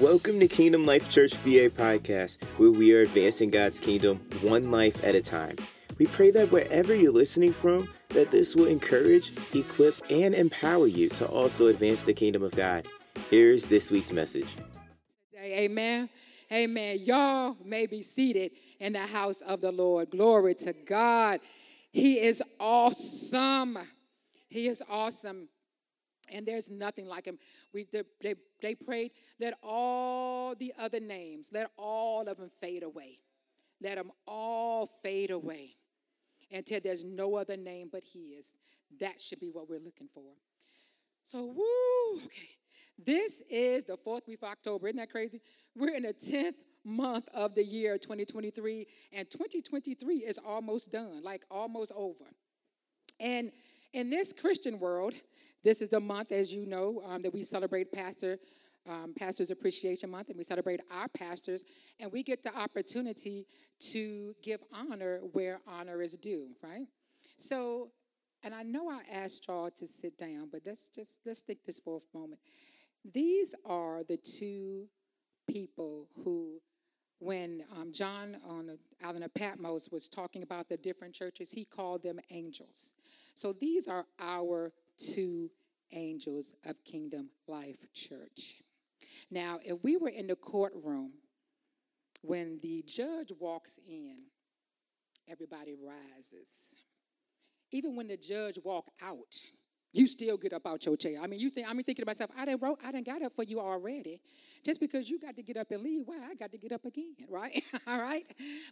Welcome to Kingdom Life Church VA podcast, where we are advancing God's kingdom one life at a time. We pray that wherever you're listening from, that this will encourage, equip, and empower you to also advance the kingdom of God. Here's this week's message. Amen. Amen. Y'all may be seated in the house of the Lord. Glory to God. He is awesome. He is awesome. And there's nothing like him. We they prayed, let all the other names, let all of them fade away. Let them all fade away. Until there's no other name but His. That should be what we're looking for. So, woo, okay. This is the fourth week of October. Isn't that crazy? We're in the 10th month of the year 2023, and 2023 is almost done, like almost over. And in this Christian world, this is the month, as you know, um, that we celebrate Pastor um, Pastors Appreciation Month, and we celebrate our pastors, and we get the opportunity to give honor where honor is due, right? So, and I know I asked y'all to sit down, but let's just let's think this for a moment. These are the two people who, when um, John on the island of Patmos was talking about the different churches, he called them angels. So these are our two angels of Kingdom Life Church. Now, if we were in the courtroom, when the judge walks in, everybody rises. Even when the judge walk out, you still get up out your chair. I mean, you think I'm thinking to myself, I didn't wrote, I didn't got up for you already. Just because you got to get up and leave, why I got to get up again, right? All right?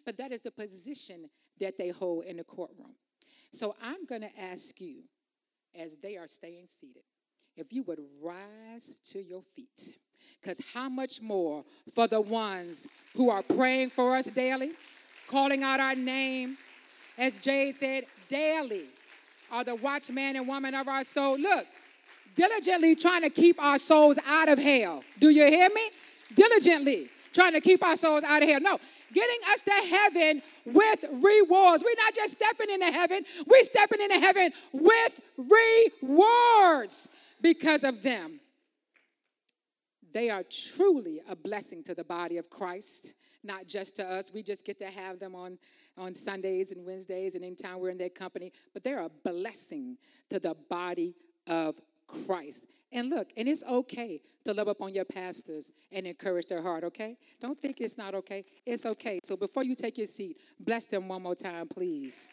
But that is the position that they hold in the courtroom. So I'm gonna ask you, as they are staying seated, if you would rise to your feet. Because how much more for the ones who are praying for us daily, calling out our name, as Jade said, daily are the watchman and woman of our soul. Look, diligently trying to keep our souls out of hell. Do you hear me? Diligently trying to keep our souls out of hell. No, getting us to heaven with rewards. We're not just stepping into heaven, we're stepping into heaven with rewards because of them. They are truly a blessing to the body of Christ, not just to us. We just get to have them on, on Sundays and Wednesdays and anytime we're in their company, but they're a blessing to the body of Christ. And look, and it's okay to love up on your pastors and encourage their heart, okay? Don't think it's not okay. It's okay. So before you take your seat, bless them one more time, please.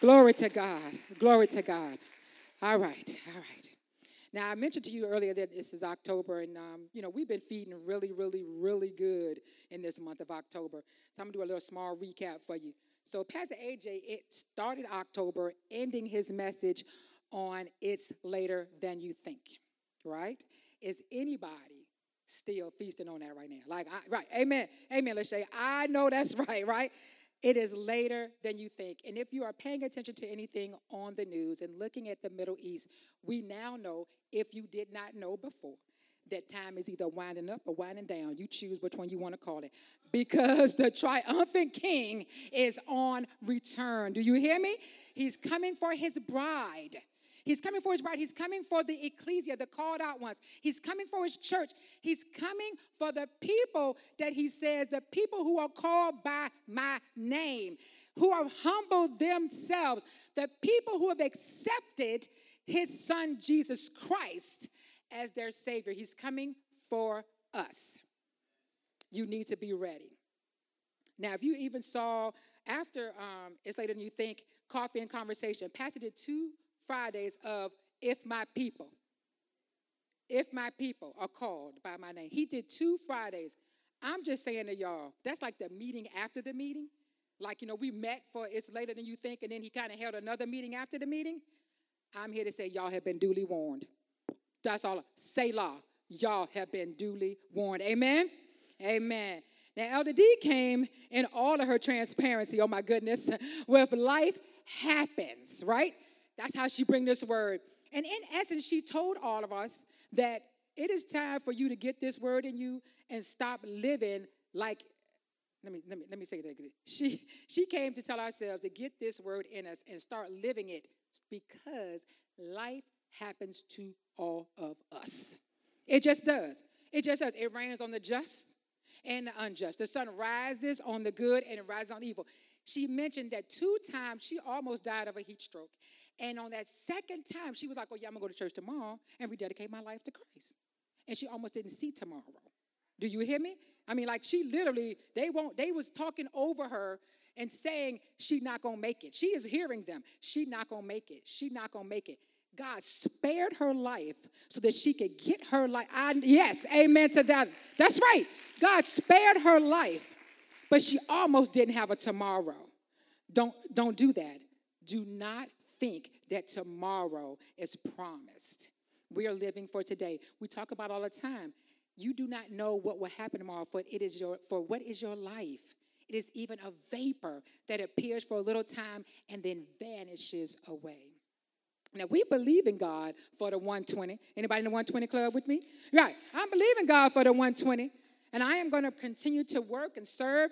Glory to God. Glory to God. All right. All right. Now, I mentioned to you earlier that this is October, and um, you know we've been feeding really, really, really good in this month of October. So I'm gonna do a little small recap for you. So Pastor AJ, it started October, ending his message on "It's later than you think." Right? Is anybody still feasting on that right now? Like, I, right? Amen. Amen. Let's say I know that's right. Right? It is later than you think. And if you are paying attention to anything on the news and looking at the Middle East, we now know, if you did not know before, that time is either winding up or winding down. You choose which one you want to call it. Because the triumphant king is on return. Do you hear me? He's coming for his bride. He's coming for his bride. He's coming for the ecclesia, the called out ones. He's coming for his church. He's coming for the people that he says, the people who are called by my name, who have humbled themselves, the people who have accepted his son Jesus Christ as their Savior. He's coming for us. You need to be ready. Now, if you even saw after um, it's later than you think, coffee and conversation, Pastor did two Fridays of If My People. If My People are called by my name. He did two Fridays. I'm just saying to y'all, that's like the meeting after the meeting. Like, you know, we met for It's Later Than You Think, and then he kind of held another meeting after the meeting. I'm here to say y'all have been duly warned. That's all. Say law. Y'all have been duly warned. Amen? Amen. Now, Elder D came in all of her transparency, oh my goodness, with life happens, right? That's how she bring this word. And in essence, she told all of us that it is time for you to get this word in you and stop living like let me let me let me say that again. She she came to tell ourselves to get this word in us and start living it because life happens to all of us. It just does. It just does. It rains on the just and the unjust. The sun rises on the good and it rises on evil. She mentioned that two times she almost died of a heat stroke. And on that second time, she was like, Oh, yeah, I'm gonna go to church tomorrow and rededicate my life to Christ. And she almost didn't see tomorrow. Do you hear me? I mean, like she literally, they won't, they was talking over her and saying she not gonna make it. She is hearing them. She not gonna make it. She not gonna make it. God spared her life so that she could get her life. I, yes, amen to that. That's right. God spared her life, but she almost didn't have a tomorrow. Don't, don't do that. Do not think that tomorrow is promised. We are living for today. We talk about all the time. You do not know what will happen tomorrow, for it is your for what is your life. It is even a vapor that appears for a little time and then vanishes away. Now we believe in God for the 120. Anybody in the 120 club with me? Right. I'm believing God for the 120. And I am going to continue to work and serve.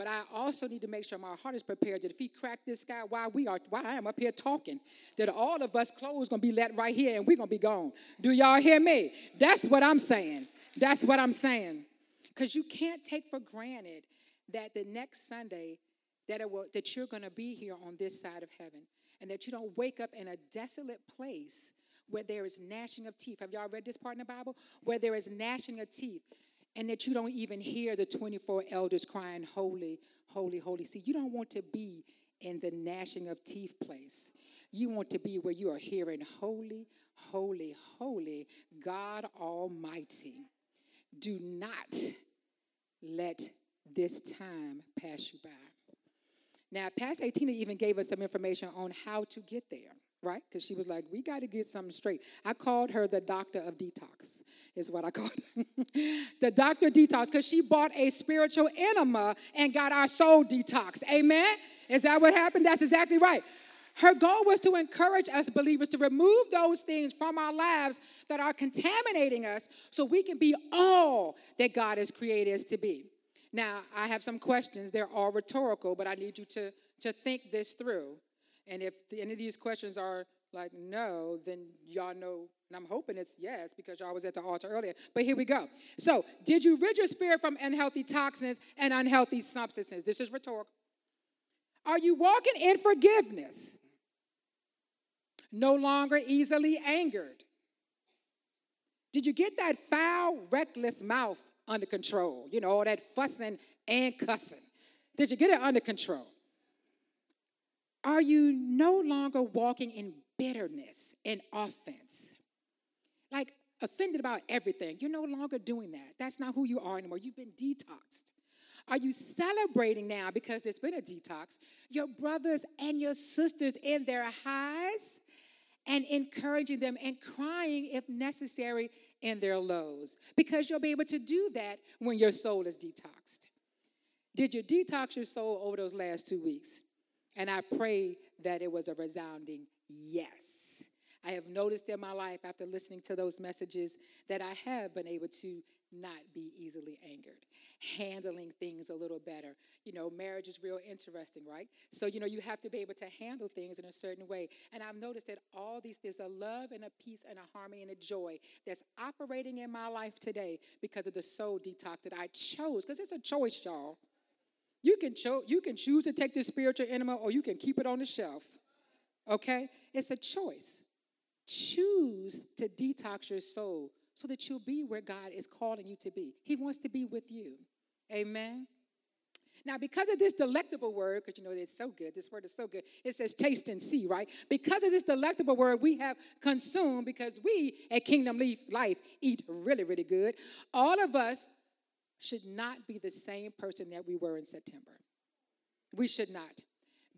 But I also need to make sure my heart is prepared that if he cracked this guy while we are while I am up here talking, that all of us clothes gonna be let right here and we're gonna be gone. Do y'all hear me? That's what I'm saying. That's what I'm saying. Because you can't take for granted that the next Sunday that will, that you're gonna be here on this side of heaven and that you don't wake up in a desolate place where there is gnashing of teeth. Have y'all read this part in the Bible? Where there is gnashing of teeth, and that you don't even hear the 24 elders crying, Holy, holy, holy. See, you don't want to be in the gnashing of teeth place. You want to be where you are hearing, Holy, holy, holy, God Almighty. Do not let this time pass you by. Now, Pastor Tina even gave us some information on how to get there, right? Because she was like, we got to get something straight. I called her the doctor of detox, is what I called her. the doctor detox, because she bought a spiritual enema and got our soul detoxed. Amen? Is that what happened? That's exactly right. Her goal was to encourage us believers to remove those things from our lives that are contaminating us so we can be all that God has created us to be. Now, I have some questions. They're all rhetorical, but I need you to, to think this through. And if the, any of these questions are like no, then y'all know, and I'm hoping it's yes because y'all was at the altar earlier. But here we go. So, did you rid your spirit from unhealthy toxins and unhealthy substances? This is rhetorical. Are you walking in forgiveness? No longer easily angered? Did you get that foul, reckless mouth under control. You know, all that fussing and cussing. Did you get it under control? Are you no longer walking in bitterness and offense? Like offended about everything. You're no longer doing that. That's not who you are anymore. You've been detoxed. Are you celebrating now because there's been a detox? Your brothers and your sisters in their highs and encouraging them and crying if necessary in their lows because you'll be able to do that when your soul is detoxed. Did you detox your soul over those last two weeks? And I pray that it was a resounding yes. I have noticed in my life after listening to those messages that I have been able to not be easily angered, handling things a little better. You know, marriage is real interesting, right? So, you know, you have to be able to handle things in a certain way. And I've noticed that all these, there's a love and a peace and a harmony and a joy that's operating in my life today because of the soul detox that I chose, because it's a choice, y'all. You can, cho- you can choose to take this spiritual enema or you can keep it on the shelf. Okay? It's a choice. Choose to detox your soul so that you'll be where God is calling you to be. He wants to be with you. Amen. Now, because of this delectable word, because you know it's so good, this word is so good, it says taste and see, right? Because of this delectable word we have consumed, because we at Kingdom Life eat really, really good, all of us should not be the same person that we were in September. We should not.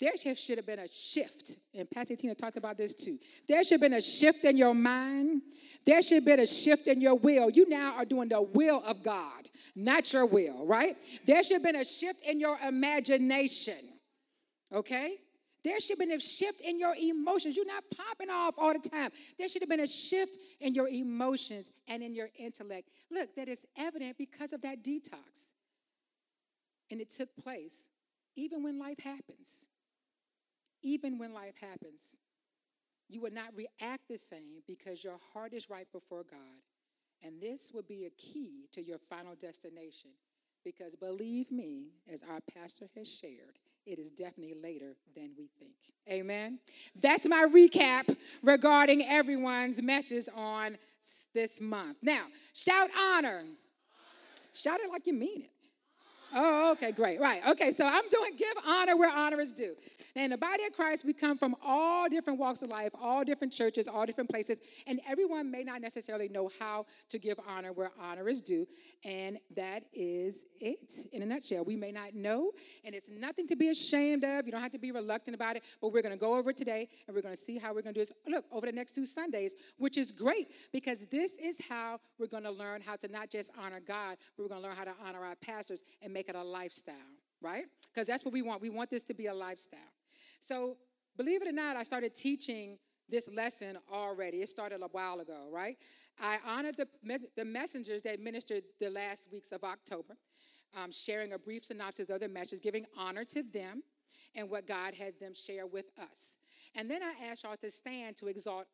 There should have been a shift, and Pastor Tina talked about this too. There should have been a shift in your mind. There should have been a shift in your will. You now are doing the will of God, not your will, right? There should have been a shift in your imagination, okay? There should have been a shift in your emotions. You're not popping off all the time. There should have been a shift in your emotions and in your intellect. Look, that is evident because of that detox. And it took place even when life happens. Even when life happens, you would not react the same because your heart is right before God. And this will be a key to your final destination. Because believe me, as our pastor has shared, it is definitely later than we think. Amen. That's my recap regarding everyone's message on this month. Now, shout honor. Shout it like you mean it. Oh, okay, great. Right. Okay, so I'm doing give honor where honor is due. Now, in the body of Christ, we come from all different walks of life, all different churches, all different places, and everyone may not necessarily know how to give honor where honor is due. And that is it in a nutshell. We may not know, and it's nothing to be ashamed of. You don't have to be reluctant about it, but we're going to go over today and we're going to see how we're going to do this. Look, over the next two Sundays, which is great because this is how we're going to learn how to not just honor God, but we're going to learn how to honor our pastors and make it a lifestyle, right? Because that's what we want. We want this to be a lifestyle. So, believe it or not, I started teaching this lesson already. It started a while ago, right? I honored the, the messengers that ministered the last weeks of October, um, sharing a brief synopsis of their messages, giving honor to them and what God had them share with us. And then I asked y'all to stand to exalt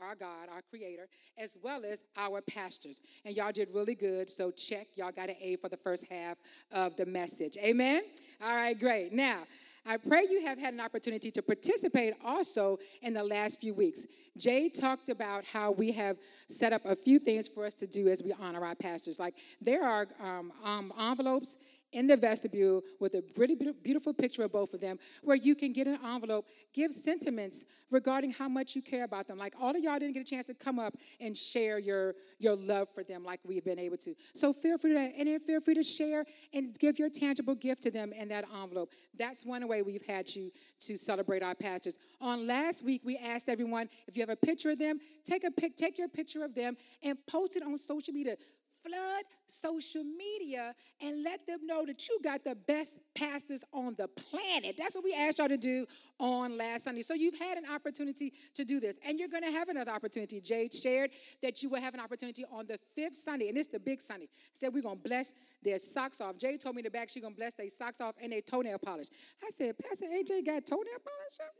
our God, our Creator, as well as our pastors. And y'all did really good, so check. Y'all got an A for the first half of the message. Amen? All right, great. Now, I pray you have had an opportunity to participate also in the last few weeks. Jay talked about how we have set up a few things for us to do as we honor our pastors. Like there are um, um, envelopes in the vestibule with a pretty beautiful picture of both of them where you can get an envelope, give sentiments regarding how much you care about them. Like all of y'all didn't get a chance to come up and share your, your love for them like we've been able to. So feel free to, and then feel free to share and give your tangible gift to them in that envelope. That's one way we've had you to celebrate our pastors. On last week, we asked everyone if you have a picture of them, take a pic, take your picture of them and post it on social media flood social media and let them know that you got the best pastors on the planet. That's what we asked y'all to do on last Sunday. So you've had an opportunity to do this, and you're going to have another opportunity. Jade shared that you will have an opportunity on the fifth Sunday, and it's the big Sunday. Said we're going to bless their socks off. Jade told me in the back she's going to bless their socks off and their toenail polish. I said, Pastor AJ got toenail polish?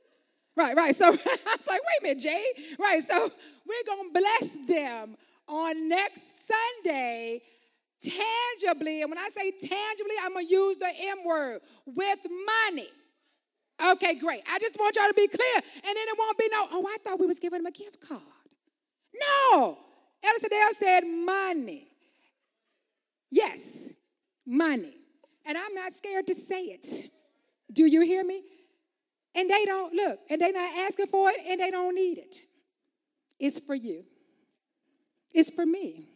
Right, right. So I was like, wait a minute, Jay. Right, so we're going to bless them on next Sunday tangibly, and when I say tangibly, I'm gonna use the M word with money. Okay, great. I just want y'all to be clear, and then it won't be no, oh, I thought we was giving them a gift card. No, Elder Sydelle said money. Yes, money. And I'm not scared to say it. Do you hear me? And they don't look, and they're not asking for it, and they don't need it. It's for you. It's for me.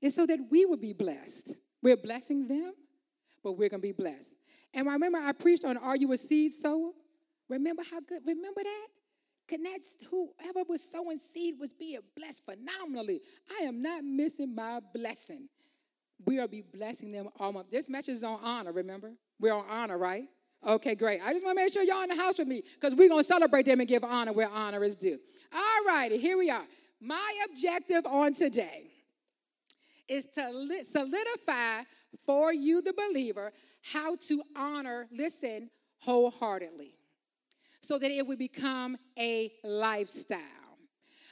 It's so that we will be blessed. We're blessing them, but we're going to be blessed. And I remember I preached on Are You a Seed Sower? Remember how good? Remember that? Connects whoever was sowing seed was being blessed phenomenally. I am not missing my blessing. We will be blessing them all month. This message is on honor, remember? We're on honor, right? Okay, great. I just want to make sure y'all in the house with me because we're going to celebrate them and give honor where honor is due. All righty, here we are. My objective on today is to solidify for you, the believer, how to honor, listen, wholeheartedly so that it would become a lifestyle.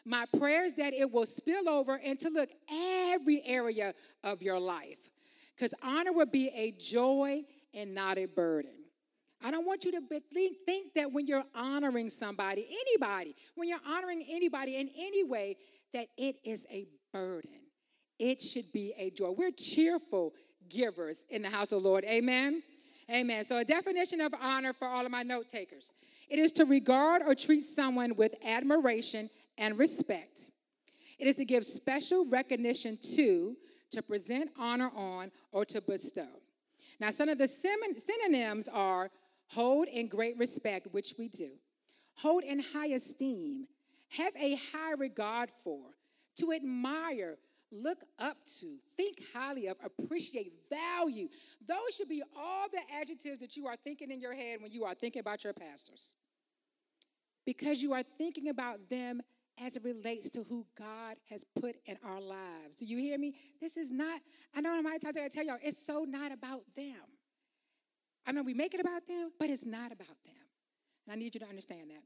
My prayer is that it will spill over into look every area of your life because honor will be a joy and not a burden. I don't want you to think, think that when you're honoring somebody, anybody, when you're honoring anybody in any way, that it is a burden. It should be a joy. We're cheerful givers in the house of the Lord. Amen. Amen. So, a definition of honor for all of my note takers it is to regard or treat someone with admiration and respect. It is to give special recognition to, to present honor on, or to bestow. Now, some of the synonyms are hold in great respect, which we do, hold in high esteem, have a high regard for, to admire, look up to, think highly of, appreciate, value. Those should be all the adjectives that you are thinking in your head when you are thinking about your pastors. Because you are thinking about them as it relates to who God has put in our lives. Do you hear me? This is not, I know how many times I tell y'all, it's so not about them. I know we make it about them, but it's not about them. And I need you to understand that.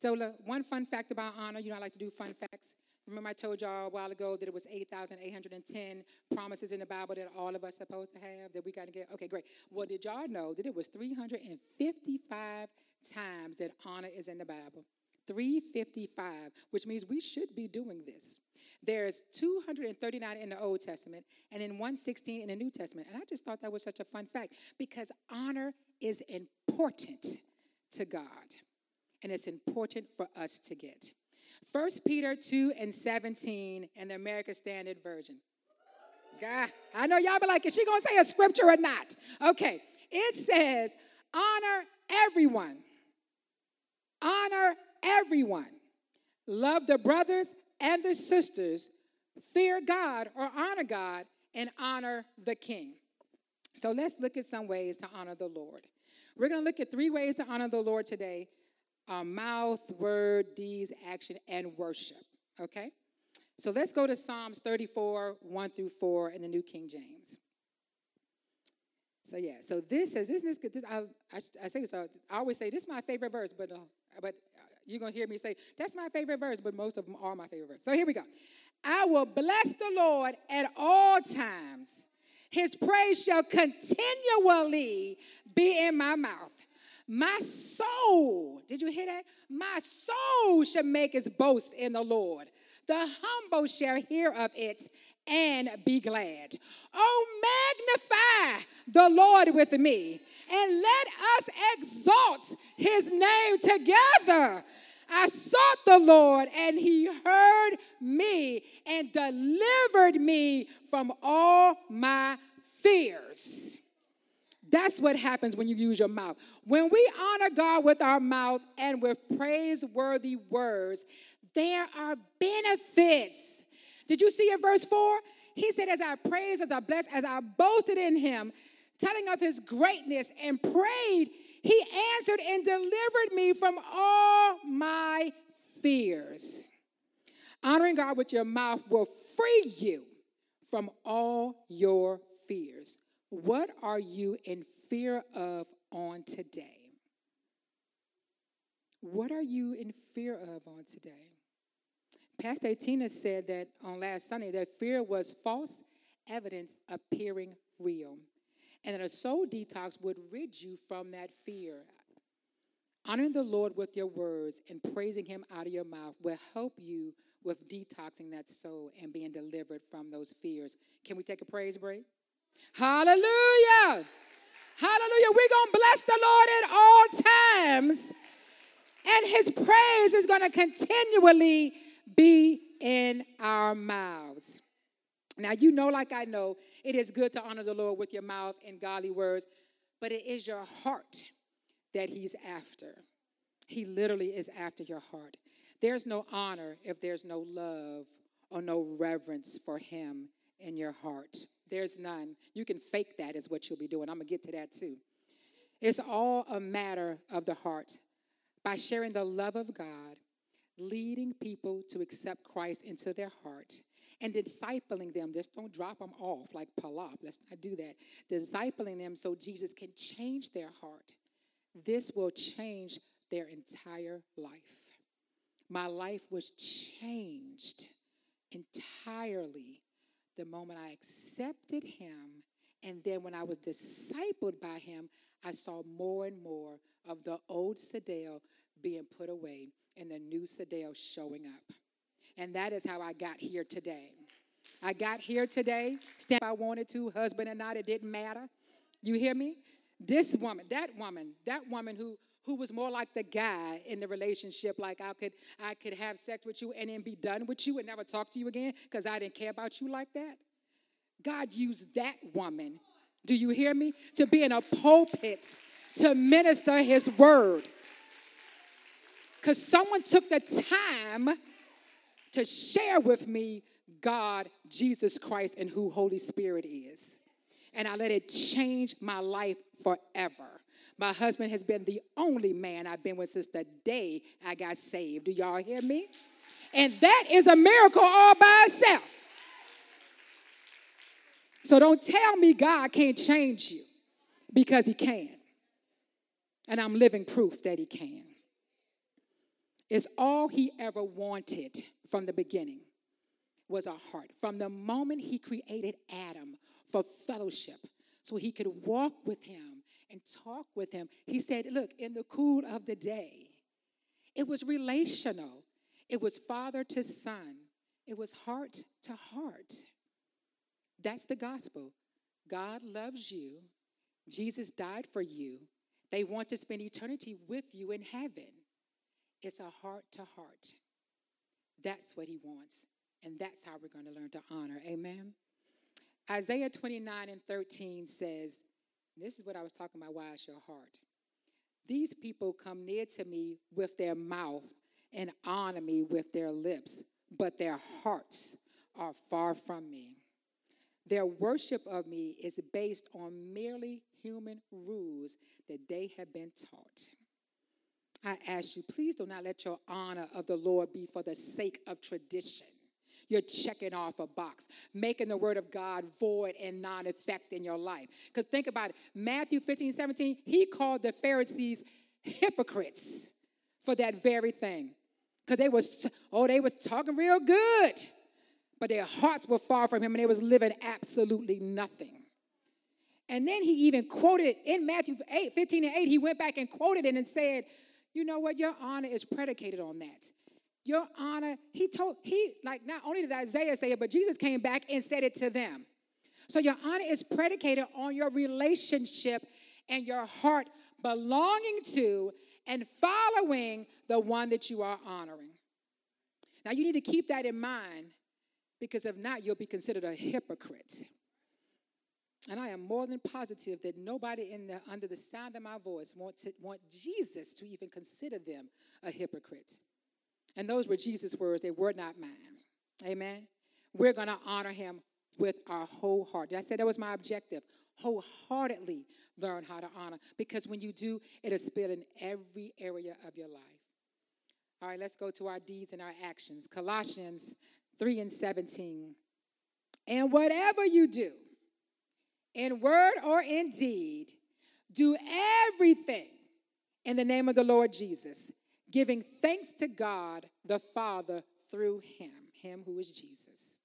So, look, one fun fact about honor, you know, I like to do fun facts. Remember, I told y'all a while ago that it was 8,810 promises in the Bible that all of us are supposed to have that we got to get. Okay, great. Well, did y'all know that it was 355 times that honor is in the Bible? 355, which means we should be doing this. There's 239 in the Old Testament and in 116 in the New Testament. And I just thought that was such a fun fact because honor is important to God and it's important for us to get. 1 Peter 2 and 17 in the American Standard Version. God, I know y'all be like, is she gonna say a scripture or not? Okay, it says, honor everyone. Honor everyone. Love the brothers and the sisters. Fear God or honor God and honor the king. So let's look at some ways to honor the Lord. We're going to look at three ways to honor the Lord today our mouth, word, deeds, action, and worship. Okay? So let's go to Psalms 34, 1 through 4 in the New King James. So yeah, so this is isn't this good? This, I, I, I say this. I always say this is my favorite verse, but uh, but you're gonna hear me say that's my favorite verse, but most of them are my favorite verse. So here we go. I will bless the Lord at all times. His praise shall continually be in my mouth. My soul, did you hear that? My soul shall make its boast in the Lord. The humble shall hear of it and be glad. Oh, magnify the Lord with me, and let us exalt his name together. I sought the Lord, and he heard me and delivered me from all my fears. That's what happens when you use your mouth. When we honor God with our mouth and with praiseworthy words, there are benefits. Did you see in verse 4? He said, As I praised, as I blessed, as I boasted in him, telling of his greatness and prayed, he answered and delivered me from all my fears. Honoring God with your mouth will free you from all your fears. What are you in fear of on today? What are you in fear of on today? Pastor Tina said that on last Sunday that fear was false evidence appearing real, and that a soul detox would rid you from that fear. Honoring the Lord with your words and praising Him out of your mouth will help you with detoxing that soul and being delivered from those fears. Can we take a praise break? Hallelujah. Hallelujah. We're going to bless the Lord at all times. And his praise is going to continually be in our mouths. Now, you know, like I know, it is good to honor the Lord with your mouth and godly words, but it is your heart that he's after. He literally is after your heart. There's no honor if there's no love or no reverence for him in your heart. There's none. You can fake that, is what you'll be doing. I'm going to get to that too. It's all a matter of the heart. By sharing the love of God, leading people to accept Christ into their heart, and discipling them. Just don't drop them off like palop. Let's not do that. Discipling them so Jesus can change their heart. This will change their entire life. My life was changed entirely the moment I accepted him, and then when I was discipled by him, I saw more and more of the old Sydelle being put away and the new Sydelle showing up. And that is how I got here today. I got here today, stand I wanted to, husband or not, it didn't matter. You hear me? This woman, that woman, that woman who who was more like the guy in the relationship like i could i could have sex with you and then be done with you and never talk to you again because i didn't care about you like that god used that woman do you hear me to be in a pulpit to minister his word because someone took the time to share with me god jesus christ and who holy spirit is and i let it change my life forever my husband has been the only man I've been with since the day I got saved. Do y'all hear me? And that is a miracle all by itself. So don't tell me God can't change you because he can. And I'm living proof that he can. It's all he ever wanted from the beginning was a heart. From the moment he created Adam for fellowship, so he could walk with him and talk with him, he said, Look, in the cool of the day, it was relational, it was father to son, it was heart to heart. That's the gospel. God loves you, Jesus died for you. They want to spend eternity with you in heaven. It's a heart to heart. That's what he wants. And that's how we're going to learn to honor. Amen. Isaiah 29 and 13 says, This is what I was talking about. Why is your heart? These people come near to me with their mouth and honor me with their lips, but their hearts are far from me. Their worship of me is based on merely human rules that they have been taught. I ask you, please do not let your honor of the Lord be for the sake of tradition. You're checking off a box, making the word of God void and non effect in your life. Because think about it Matthew 15, 17, he called the Pharisees hypocrites for that very thing. Because they was, oh, they was talking real good, but their hearts were far from him and they was living absolutely nothing. And then he even quoted in Matthew 8, 15 and 8, he went back and quoted it and said, You know what? Your honor is predicated on that. Your honor, he told, he, like, not only did Isaiah say it, but Jesus came back and said it to them. So your honor is predicated on your relationship and your heart belonging to and following the one that you are honoring. Now, you need to keep that in mind because if not, you'll be considered a hypocrite. And I am more than positive that nobody in the, under the sound of my voice wants want Jesus to even consider them a hypocrite. And those were Jesus' words, they were not mine. Amen. We're going to honor him with our whole heart. Did I say that was my objective? Wholeheartedly learn how to honor. Because when you do, it'll spill in every area of your life. All right, let's go to our deeds and our actions. Colossians 3 and 17. And whatever you do, in word or in deed, do everything in the name of the Lord Jesus giving thanks to God the Father through him, him who is Jesus.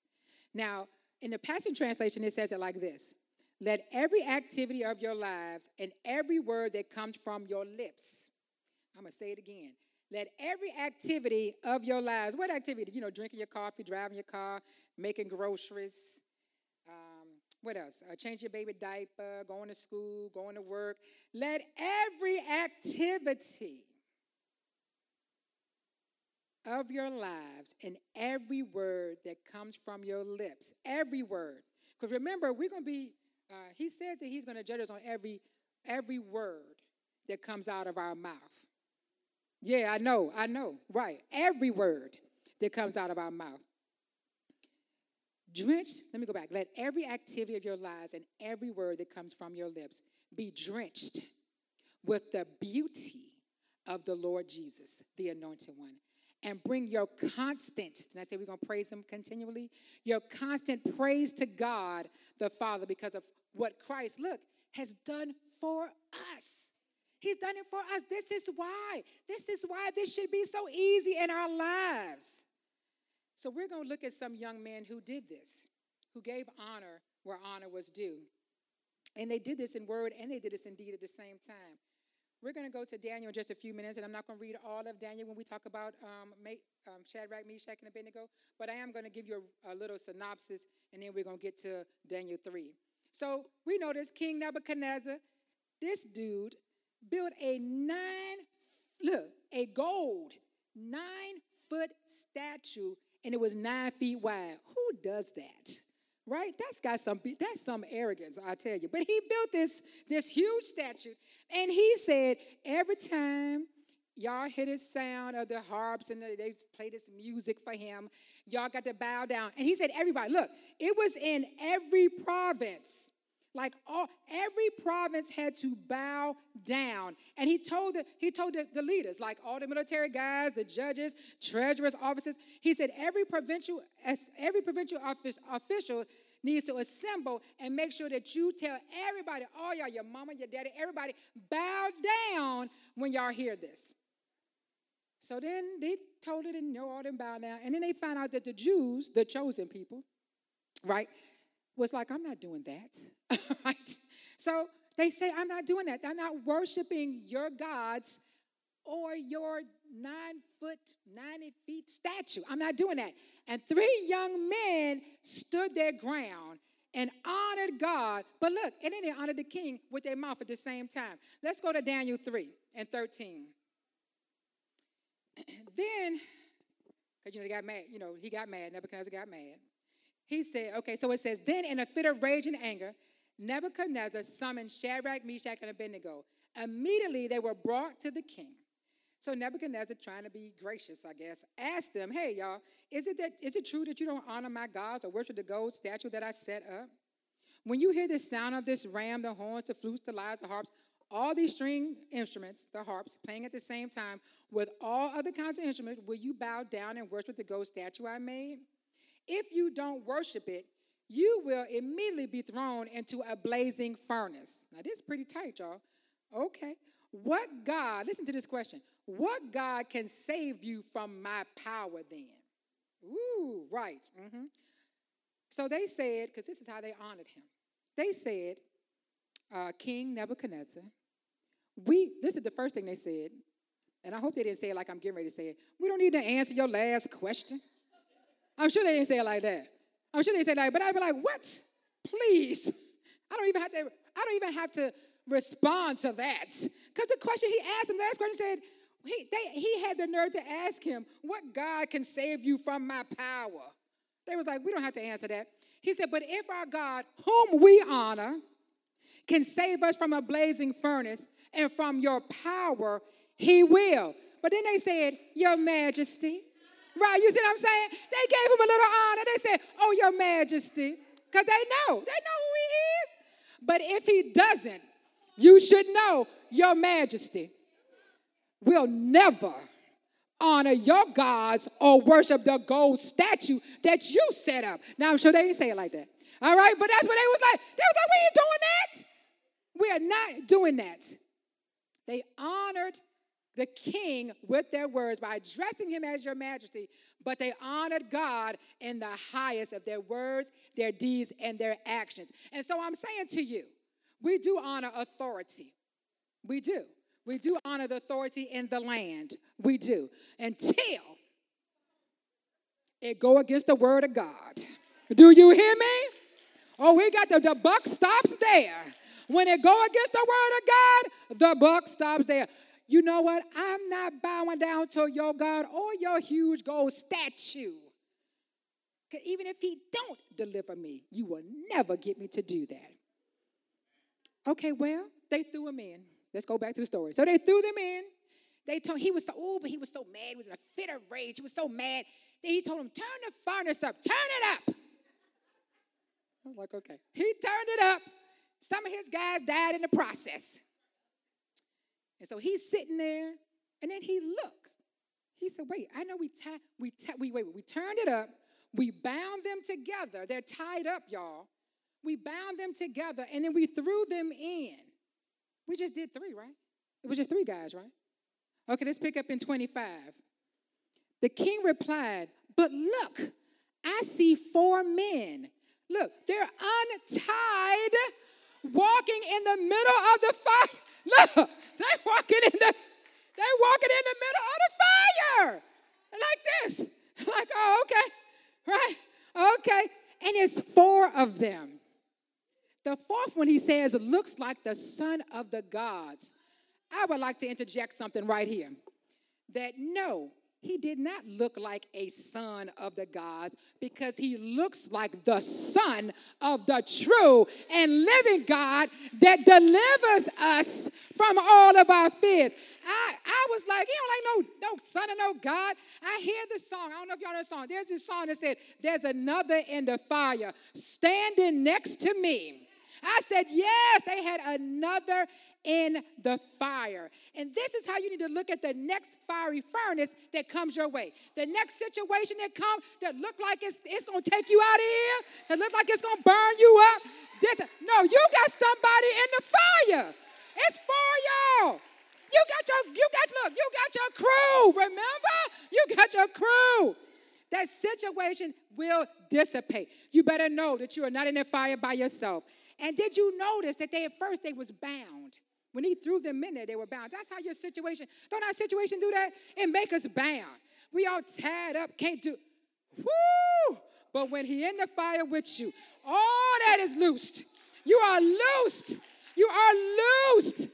Now, in the Passion Translation, it says it like this Let every activity of your lives and every word that comes from your lips, I'm going to say it again. Let every activity of your lives, what activity? You know, drinking your coffee, driving your car, making groceries, what else? Uh, change your baby diaper, going to school, going to work. Let every activity of your lives and every word that comes from your lips. Every word. Because remember, we're going to be, uh, he says that he's going to judge us on every, every word that comes out of our mouth. Yeah, I know, I know, right. Every word that comes out of our mouth. Drenched, let me go back. Let every activity of your lives and every word that comes from your lips be drenched with the beauty of the Lord Jesus, the anointed one and bring your constant, did I say we're going to praise Him continually? Your constant praise to God the Father because of what Christ, look, has done for us. He's done it for us. This is why. This is why this should be so easy in our lives. So we're going to look at some young men who did this, who gave honor where honor was due. And they did this in word and they did this in deed at the same time. We're going to go to Daniel in just a few minutes, and I'm not going to read all of Daniel when we talk about um, um, Shadrach, Meshach, and Abednego, but I am going to give you a, a, little synopsis, and then we're going to get to Daniel 3. So we know this King Nebuchadnezzar, this dude built a nine, look, a gold nine foot statue, and it was nine feet wide. Who does that? right? That's got some that's some arrogance, I tell you. But he built this this huge statue, and he said every time y'all hear this sound of the harps and they play this music for him, y'all got to bow down. And he said, everybody, look, it was in every province. Like all, every province had to bow down, and he told the, he told the, the leaders, like all the military guys, the judges, treasurers, officers. He said every provincial every provincial office, official needs to assemble and make sure that you tell everybody, all y'all, your mama, your daddy, everybody, bow down when y'all hear this. So then they told it and all them bow down. And then they found out that the Jews, the chosen people, right, was like, I'm not doing that. right? So they say, I'm not doing that. I'm not worshiping your gods or your nine foot, 90 feet statue. I'm not doing that. And three young men stood their ground and honored God. But look, and then they honored the king with their mouth at the same time. Let's go to Daniel 3 and 13. then, because you know, they got mad, you know, he got mad, Nebuchadnezzar got mad. He said, okay, so it says, then in a fit of rage and anger, Nebuchadnezzar summoned Shadrach, Meshach, and Abednego. Immediately they were brought to the king. So Nebuchadnezzar, trying to be gracious, I guess, asked them, Hey, y'all, is it, that, is it true that you don't honor my gods or worship the gold statue that I set up? When you hear the sound of this ram, the horns, the flutes, the lyres, the harps, all these string instruments, the harps, playing at the same time with all other kinds of instruments, will you bow down and worship the gold statue I made? If you don't worship it, you will immediately be thrown into a blazing furnace. Now, this is pretty tight, y'all. Okay. What God, listen to this question, what God can save you from my power then? Ooh, right. Mm-hmm. So they said, because this is how they honored him. They said, uh, King Nebuchadnezzar, we, this is the first thing they said, and I hope they didn't say it like I'm getting ready to say it. We don't need to answer your last question. I'm sure they didn't say it like that. I'm sure they said like, but I'd be like, what? Please. I don't even have to, I don't even have to respond to that. Because the question he asked him, the last question said, he, they, he had the nerve to ask him, What God can save you from my power? They was like, We don't have to answer that. He said, But if our God, whom we honor, can save us from a blazing furnace and from your power, he will. But then they said, Your Majesty. Right, you see what I'm saying? They gave him a little honor. They said, Oh, Your Majesty. Because they know, they know who he is. But if he doesn't, you should know, Your Majesty will never honor your gods or worship the gold statue that you set up. Now, I'm sure they didn't say it like that. All right, but that's what they was like. They was like, we ain't doing that. We are not doing that. They honored the king with their words by addressing him as your majesty, but they honored God in the highest of their words, their deeds, and their actions. And so I'm saying to you, we do honor authority. We do. We do honor the authority in the land. We do. Until it go against the word of God. Do you hear me? Oh, we got the, the buck stops there. When it go against the word of God, the buck stops there. You know what? I'm not bowing down to your God or your huge gold statue. Because even if he don't deliver me, you will never get me to do that. Okay, well, they threw him in. Let's go back to the story. So they threw them in. They told he was so, oh, but he was so mad. He was in a fit of rage. He was so mad. Then he told him, turn the furnace up, turn it up. I was like, okay. He turned it up. Some of his guys died in the process. And so he's sitting there, and then he looked. He said, wait, I know we tied, we, t- we, wait, we turned it up. We bound them together. They're tied up, y'all. We bound them together, and then we threw them in. We just did three, right? It was just three guys, right? Okay, let's pick up in 25. The king replied, But look, I see four men. Look, they're untied, walking in the middle of the fire. Look, they're walking in the they're walking in the middle of the fire. Like this. Like, oh, okay. Right? Okay. And it's four of them. The fourth one, he says, looks like the son of the gods. I would like to interject something right here that no, he did not look like a son of the gods because he looks like the son of the true and living God that delivers us from all of our fears. I, I was like, he don't like no, no son of no God. I hear the song. I don't know if y'all know the song. There's this song that said, There's another in the fire standing next to me. I said, Yes, they had another in the fire. And this is how you need to look at the next fiery furnace that comes your way. The next situation that comes that look like it's, it's going to take you out of here, that look like it's going to burn you up. This, no, you got somebody in the fire. It's for y'all. You got your, you got, look, you got your crew, remember? You got your crew. That situation will dissipate. You better know that you are not in the fire by yourself. And did you notice that they at first they was bound? When he threw them in there, they were bound. That's how your situation, don't our situation do that? It make us bound. We all tied up, can't do. Whoo! But when he in the fire with you, all that is loosed. You are loosed. You are loosed.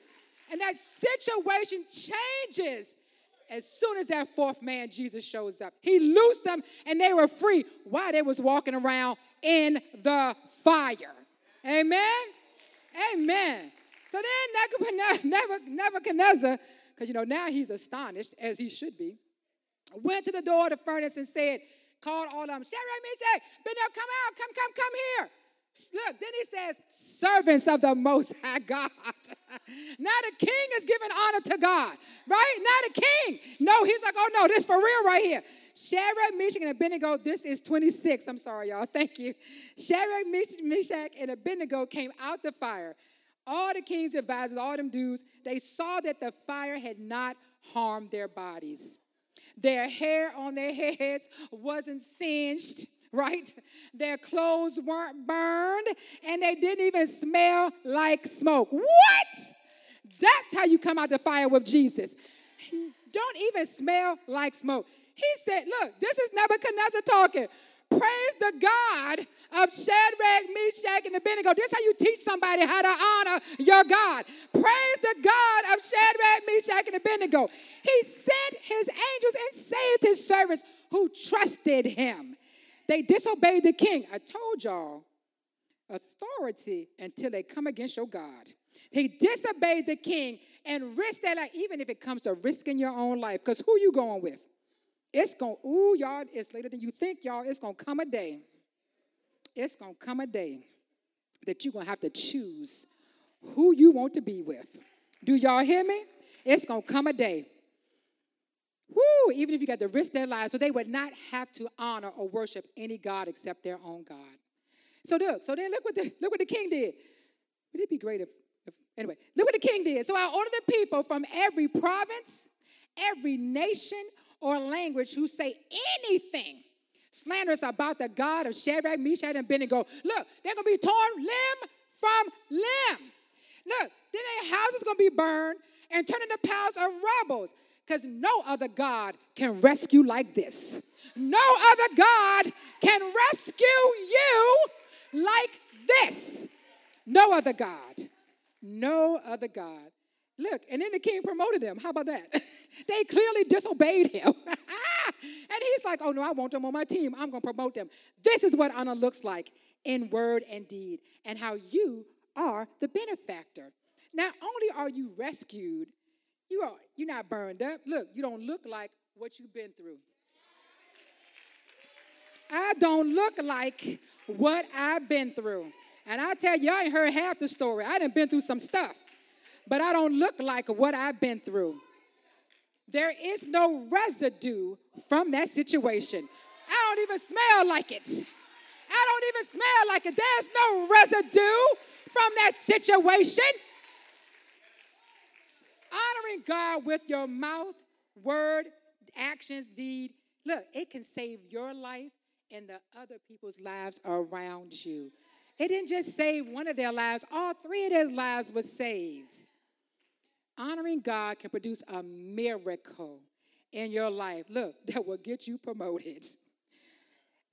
And that situation changes as soon as that fourth man, Jesus, shows up. He loosed them and they were free while they was walking around in the fire. Amen? Amen. So then Nebuchadnezzar, because you know now he's astonished, as he should be, went to the door of the furnace and said, called all of them, Shadrach, Meshach, Abednego, come out, come, come, come here. Look, then he says, servants of the Most High God. now the king is giving honor to God, right? Now the king. No, he's like, oh no, this for real right here. Shadrach, Meshach, and Abednego, this is 26. I'm sorry, y'all. Thank you. Shadrach, Meshach, and Abednego came out the fire. All the king's advisors, all them dudes, they saw that the fire had not harmed their bodies. Their hair on their heads wasn't singed right? Their clothes weren't burned and they didn't even smell like smoke. What? That's how you come out the fire with Jesus. Don't even smell like smoke. He said, Look, this is Nebuchadnezzar talking. Praise the God of Shadrach, Meshach, and Abednego. This is how you teach somebody how to honor your God. Praise the God of Shadrach, Meshach, and Abednego. He sent his angels and saved his servants who trusted him. They disobeyed the king. I told y'all, authority until they come against your God. He disobeyed the king and risked their life, even if it comes to risking your own life. Because who you going with? It's going, to, ooh, y'all, it's later than you think, y'all. It's going to come a day. It's going to come a day that you're going to have to choose who you want to be with. Do y'all hear me? It's going to come a day Woo, even if you got to risk their lives, so they would not have to honor or worship any God except their own God. So look, so then look what the look what the king did. Would it be great if, if anyway, look what the king did. So I ordered the people from every province, every nation, or language who say anything slanderous about the God of Shadrach, Meshach, and Abednego. Look, they're gonna be torn limb from limb. Look, then their houses are gonna be burned and turned into piles of rubble because no other God can rescue like this. No other God can rescue you like this. No other God. No other God. Look, and then the king promoted them. How about that? they clearly disobeyed him. and he's like, oh no, I want them on my team. I'm going to promote them. This is what honor looks like in word and deed, and how you are the benefactor. Not only are you rescued, you are you're not burned up. Look, you don't look like what you've been through. I don't look like what I've been through. And I tell you, I ain't heard half the story. I done been through some stuff. But I don't look like what I've been through. There is no residue from that situation. I don't even smell like it. I don't even smell like it. There's no residue from that situation honoring God with your mouth, word, actions, deed, look, it can save your life and the other people's lives around you. It didn't just save one of their lives, all three of their lives were saved. Honoring God can produce a miracle in your life. Look, that will get you promoted.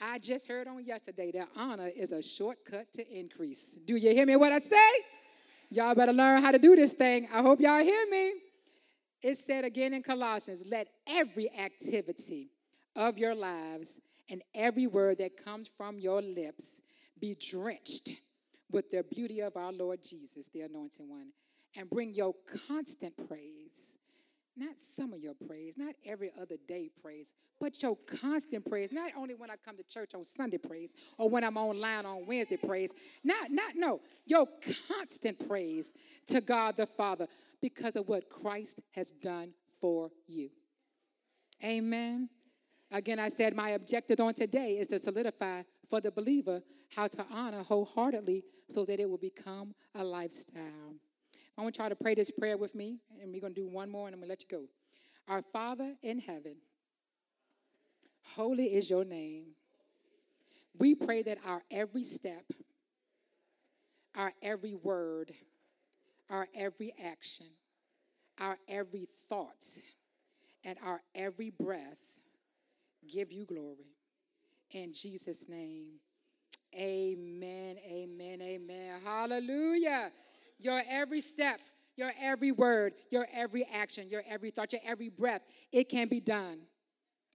I just heard on yesterday that honor is a shortcut to increase. Do you hear me what I say? Y'all better learn how to do this thing. I hope y'all hear me. It said again in Colossians let every activity of your lives and every word that comes from your lips be drenched with the beauty of our Lord Jesus, the anointed one, and bring your constant praise not some of your praise, not every other day praise, but your constant praise. Not only when I come to church on Sunday praise or when I'm online on Wednesday praise. Not, not, no, your constant praise to God the Father because of what Christ has done for you. Amen. Again, I said my objective on today is to solidify for the believer how to honor wholeheartedly so that it will become a lifestyle. I want y'all to pray this prayer with me, and we're going to do one more, and I'm going to let you go. Our Father in heaven, holy is your name. We pray that our every step, our every word, our every action, our every thought, and our every breath give you glory. In Jesus' name, amen, amen, amen. Hallelujah. Your every step, your every word, your every action, your every thought, your every breath, it can be done.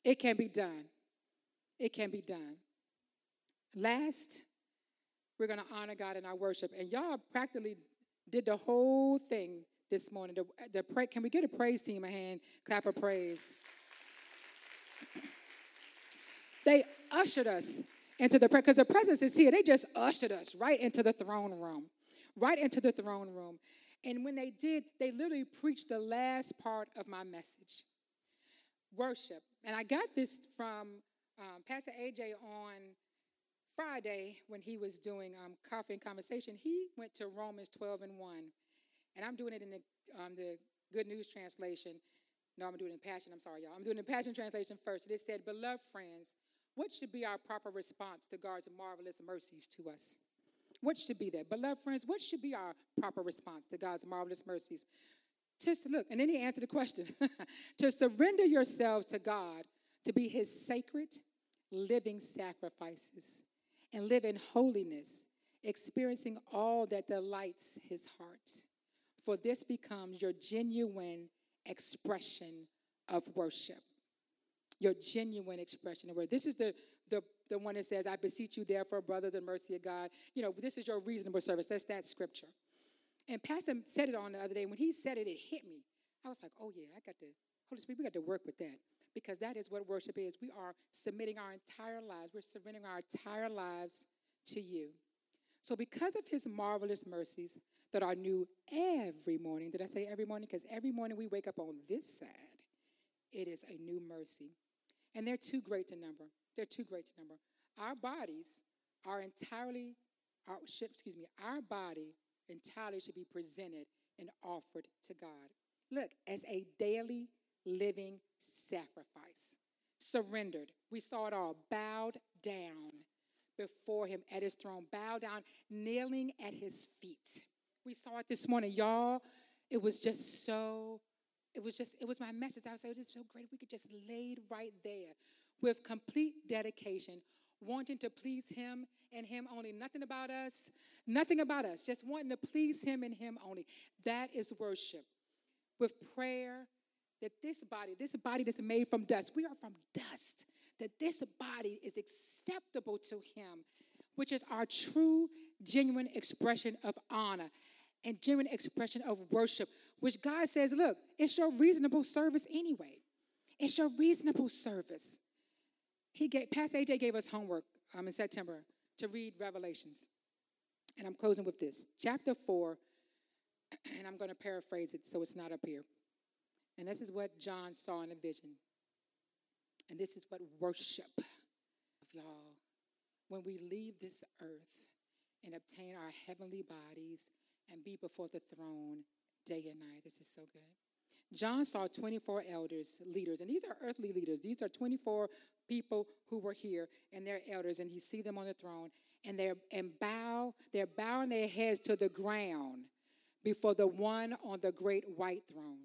It can be done. It can be done. Last, we're going to honor God in our worship. And y'all practically did the whole thing this morning. The, the can we get a praise team a hand? Clap of praise. they ushered us into the because the presence is here. They just ushered us right into the throne room right into the throne room. And when they did, they literally preached the last part of my message worship. And I got this from um, Pastor AJ on Friday when he was doing um, Coffee and Conversation. He went to Romans 12 and 1. And I'm doing it in the, um, the Good News translation. No, I'm doing it in Passion. I'm sorry, y'all. I'm doing the Passion translation first. It said, Beloved friends, what should be our proper response to God's marvelous mercies to us? What should be that? Beloved friends, what should be our proper response to God's marvelous mercies? Just look, and then he answered the question to surrender yourselves to God to be his sacred, living sacrifices and live in holiness, experiencing all that delights his heart. For this becomes your genuine expression of worship. Your genuine expression of worship. This is the, the one that says, I beseech you, therefore, brother, the mercy of God. You know, this is your reasonable service. That's that scripture. And Pastor said it on the other day. When he said it, it hit me. I was like, oh, yeah, I got to, Holy Spirit, we got to work with that. Because that is what worship is. We are submitting our entire lives, we're surrendering our entire lives to you. So, because of his marvelous mercies that are new every morning, did I say every morning? Because every morning we wake up on this side, it is a new mercy. And they're too great to number. They're too great to number. Our bodies are entirely, our, excuse me, our body entirely should be presented and offered to God. Look, as a daily living sacrifice, surrendered. We saw it all, bowed down before Him at His throne, bowed down, kneeling at His feet. We saw it this morning, y'all. It was just so, it was just, it was my message. I was like, it's so great if we could just lay right there with complete dedication, wanting to please Him and Him only. Nothing about us, nothing about us, just wanting to please Him and Him only. That is worship. With prayer, that this body, this body that's made from dust, we are from dust, that this body is acceptable to Him, which is our true, genuine expression of honor and genuine expression of worship, which God says, look, it's your reasonable service anyway. It's your reasonable service he gave, Pastor AJ gave us homework um, in September to read Revelations. And I'm closing with this. Chapter 4, and I'm going to paraphrase it so it's not up here. And this is what John saw in a vision. And this is what worship of y'all. When we leave this earth and obtain our heavenly bodies and be before the throne day and night. This is so good. John saw 24 elders, leaders, and these are earthly leaders. These are 24 people who were here and their elders, and he see them on the throne, and they're and bow, they're bowing their heads to the ground before the one on the great white throne.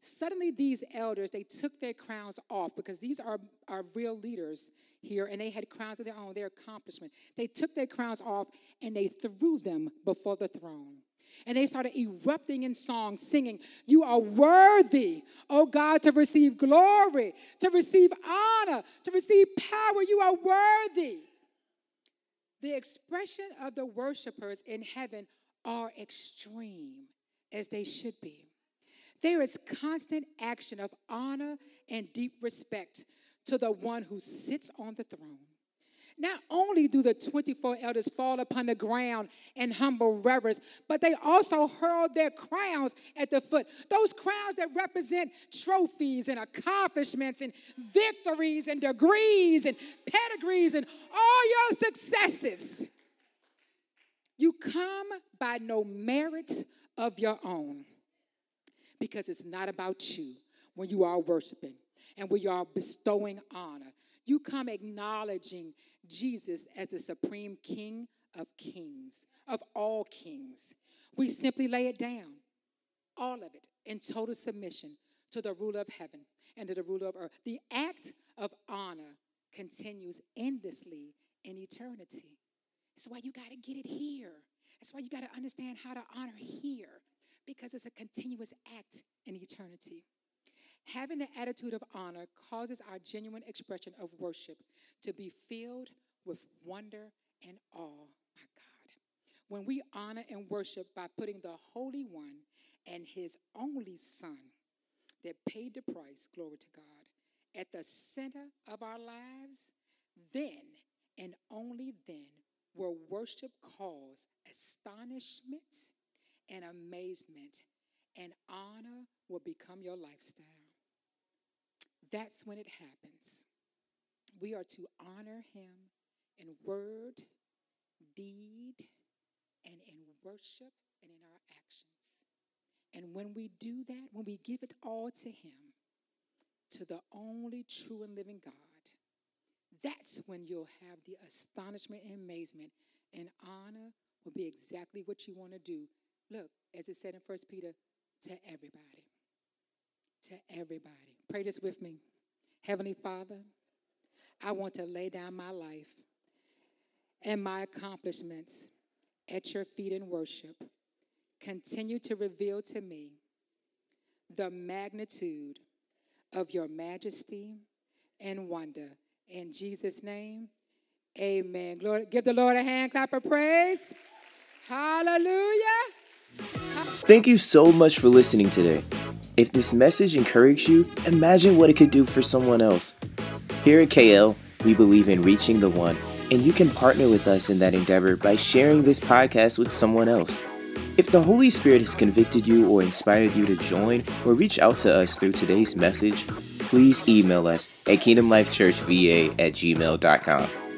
Suddenly, these elders they took their crowns off because these are, are real leaders here, and they had crowns of their own, their accomplishment. They took their crowns off and they threw them before the throne. And they started erupting in song, singing, You are worthy, oh God, to receive glory, to receive honor, to receive power. You are worthy. The expression of the worshipers in heaven are extreme, as they should be. There is constant action of honor and deep respect to the one who sits on the throne. Not only do the 24 elders fall upon the ground in humble reverence, but they also hurl their crowns at the foot. Those crowns that represent trophies and accomplishments and victories and degrees and pedigrees and all your successes. You come by no merit of your own because it's not about you when you are worshiping and when you are bestowing honor. You come acknowledging Jesus as the supreme King of kings, of all kings. We simply lay it down, all of it, in total submission to the ruler of heaven and to the ruler of earth. The act of honor continues endlessly in eternity. That's why you got to get it here. That's why you got to understand how to honor here because it's a continuous act in eternity. Having the attitude of honor causes our genuine expression of worship to be filled with wonder and awe, my God. When we honor and worship by putting the Holy One and His only Son that paid the price, glory to God, at the center of our lives, then and only then will worship cause astonishment and amazement, and honor will become your lifestyle. That's when it happens. We are to honor Him in word, deed, and in worship and in our actions. And when we do that, when we give it all to Him, to the only true and living God, that's when you'll have the astonishment and amazement and honor will be exactly what you want to do. Look, as it said in First Peter, to everybody. To everybody. Pray this with me. Heavenly Father, I want to lay down my life and my accomplishments at your feet in worship. Continue to reveal to me the magnitude of your majesty and wonder. In Jesus' name, amen. Glory, give the Lord a hand clap of praise. Hallelujah. Thank you so much for listening today. If this message encouraged you, imagine what it could do for someone else. Here at KL, we believe in reaching the one, and you can partner with us in that endeavor by sharing this podcast with someone else. If the Holy Spirit has convicted you or inspired you to join or reach out to us through today's message, please email us at kingdomlifechurchva at gmail.com.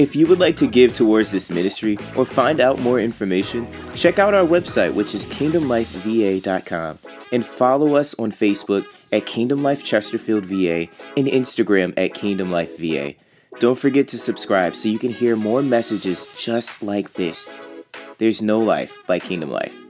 If you would like to give towards this ministry or find out more information, check out our website, which is kingdomlifeva.com, and follow us on Facebook at Kingdom Life Chesterfield VA and Instagram at Kingdom Life VA. Don't forget to subscribe so you can hear more messages just like this. There's no life like Kingdom Life.